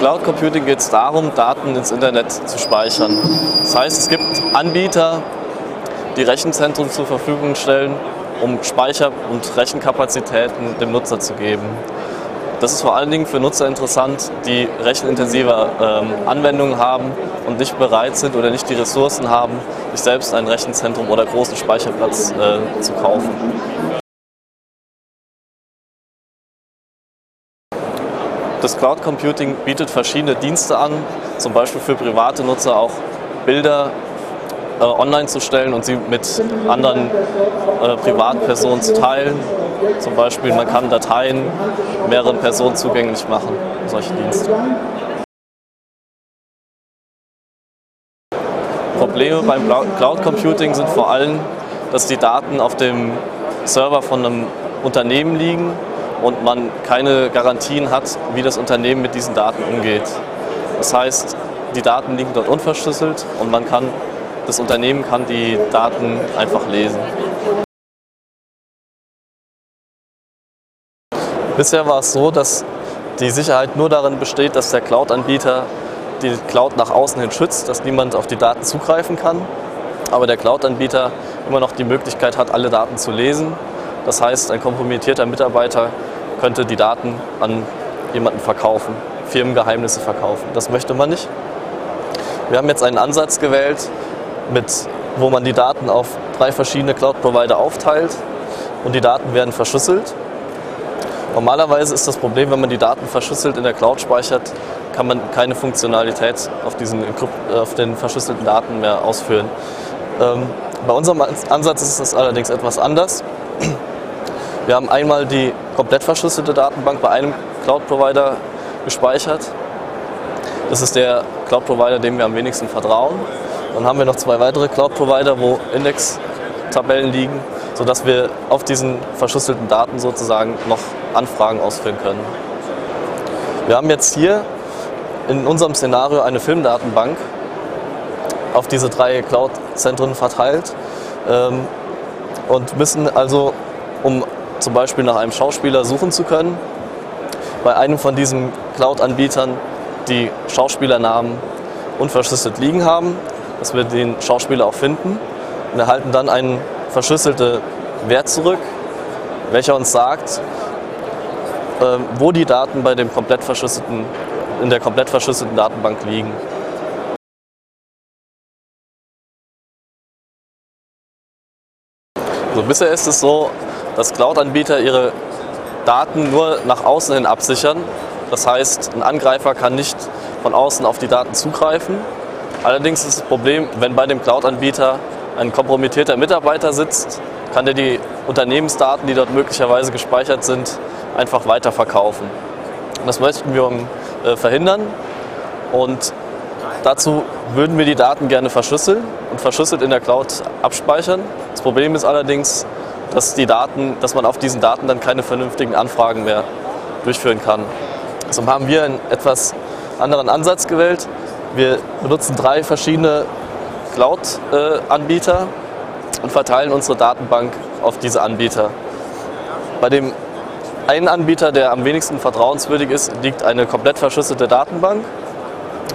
Cloud Computing geht es darum, Daten ins Internet zu speichern. Das heißt, es gibt Anbieter, die Rechenzentren zur Verfügung stellen, um Speicher- und Rechenkapazitäten dem Nutzer zu geben. Das ist vor allen Dingen für Nutzer interessant, die rechenintensive ähm, Anwendungen haben und nicht bereit sind oder nicht die Ressourcen haben, sich selbst ein Rechenzentrum oder großen Speicherplatz äh, zu kaufen. Das Cloud Computing bietet verschiedene Dienste an, zum Beispiel für private Nutzer auch Bilder äh, online zu stellen und sie mit anderen äh, Privatpersonen zu teilen. Zum Beispiel, man kann Dateien mehreren Personen zugänglich machen, solche Dienste. Probleme beim Cloud Computing sind vor allem, dass die Daten auf dem Server von einem Unternehmen liegen und man keine Garantien hat, wie das Unternehmen mit diesen Daten umgeht. Das heißt, die Daten liegen dort unverschlüsselt und man kann, das Unternehmen kann die Daten einfach lesen. Bisher war es so, dass die Sicherheit nur darin besteht, dass der Cloud-Anbieter die Cloud nach außen hin schützt, dass niemand auf die Daten zugreifen kann. Aber der Cloud-Anbieter immer noch die Möglichkeit hat, alle Daten zu lesen. Das heißt, ein kompromittierter Mitarbeiter könnte die Daten an jemanden verkaufen, Firmengeheimnisse verkaufen. Das möchte man nicht. Wir haben jetzt einen Ansatz gewählt, mit, wo man die Daten auf drei verschiedene Cloud-Provider aufteilt und die Daten werden verschlüsselt. Normalerweise ist das Problem, wenn man die Daten verschlüsselt in der Cloud speichert, kann man keine Funktionalität auf, diesen, auf den verschlüsselten Daten mehr ausführen. Ähm, bei unserem Ansatz ist es allerdings etwas anders. Wir haben einmal die komplett verschlüsselte Datenbank bei einem Cloud-Provider gespeichert. Das ist der Cloud-Provider, dem wir am wenigsten vertrauen. Dann haben wir noch zwei weitere Cloud-Provider, wo Index-Tabellen liegen, sodass wir auf diesen verschlüsselten Daten sozusagen noch Anfragen ausführen können. Wir haben jetzt hier in unserem Szenario eine Filmdatenbank auf diese drei Cloud-Zentren verteilt ähm, und müssen also, um zum Beispiel nach einem Schauspieler suchen zu können, bei einem von diesen Cloud-Anbietern die Schauspielernamen unverschlüsselt liegen haben, dass wir den Schauspieler auch finden und erhalten dann einen verschlüsselten Wert zurück, welcher uns sagt, äh, wo die Daten bei dem komplett verschlüsselten, in der komplett verschlüsselten Datenbank liegen. Also bisher ist es so, dass Cloud-Anbieter ihre Daten nur nach außen hin absichern. Das heißt, ein Angreifer kann nicht von außen auf die Daten zugreifen. Allerdings ist das Problem, wenn bei dem Cloud-Anbieter ein kompromittierter Mitarbeiter sitzt, kann er die Unternehmensdaten, die dort möglicherweise gespeichert sind, einfach weiterverkaufen. Das möchten wir äh, verhindern und dazu würden wir die Daten gerne verschlüsseln und verschlüsselt in der Cloud abspeichern. Das Problem ist allerdings, dass, die Daten, dass man auf diesen Daten dann keine vernünftigen Anfragen mehr durchführen kann. Deshalb haben wir einen etwas anderen Ansatz gewählt. Wir benutzen drei verschiedene Cloud-Anbieter und verteilen unsere Datenbank auf diese Anbieter. Bei dem einen Anbieter, der am wenigsten vertrauenswürdig ist, liegt eine komplett verschlüsselte Datenbank.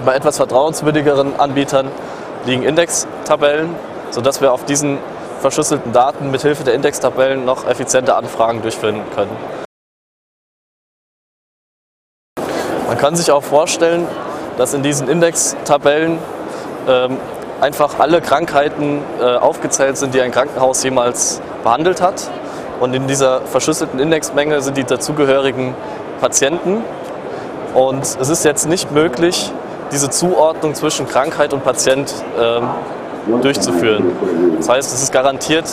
Bei etwas vertrauenswürdigeren Anbietern liegen Indextabellen, sodass wir auf diesen verschlüsselten Daten mit Hilfe der Indextabellen noch effiziente Anfragen durchführen können. Man kann sich auch vorstellen, dass in diesen Indextabellen ähm, einfach alle Krankheiten äh, aufgezählt sind, die ein Krankenhaus jemals behandelt hat. Und in dieser verschlüsselten Indexmenge sind die dazugehörigen Patienten. Und es ist jetzt nicht möglich, diese Zuordnung zwischen Krankheit und Patient ähm, durchzuführen. Das heißt, es ist garantiert,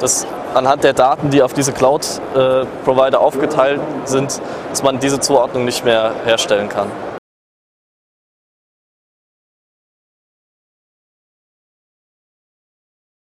dass anhand der Daten, die auf diese Cloud-Provider aufgeteilt sind, dass man diese Zuordnung nicht mehr herstellen kann.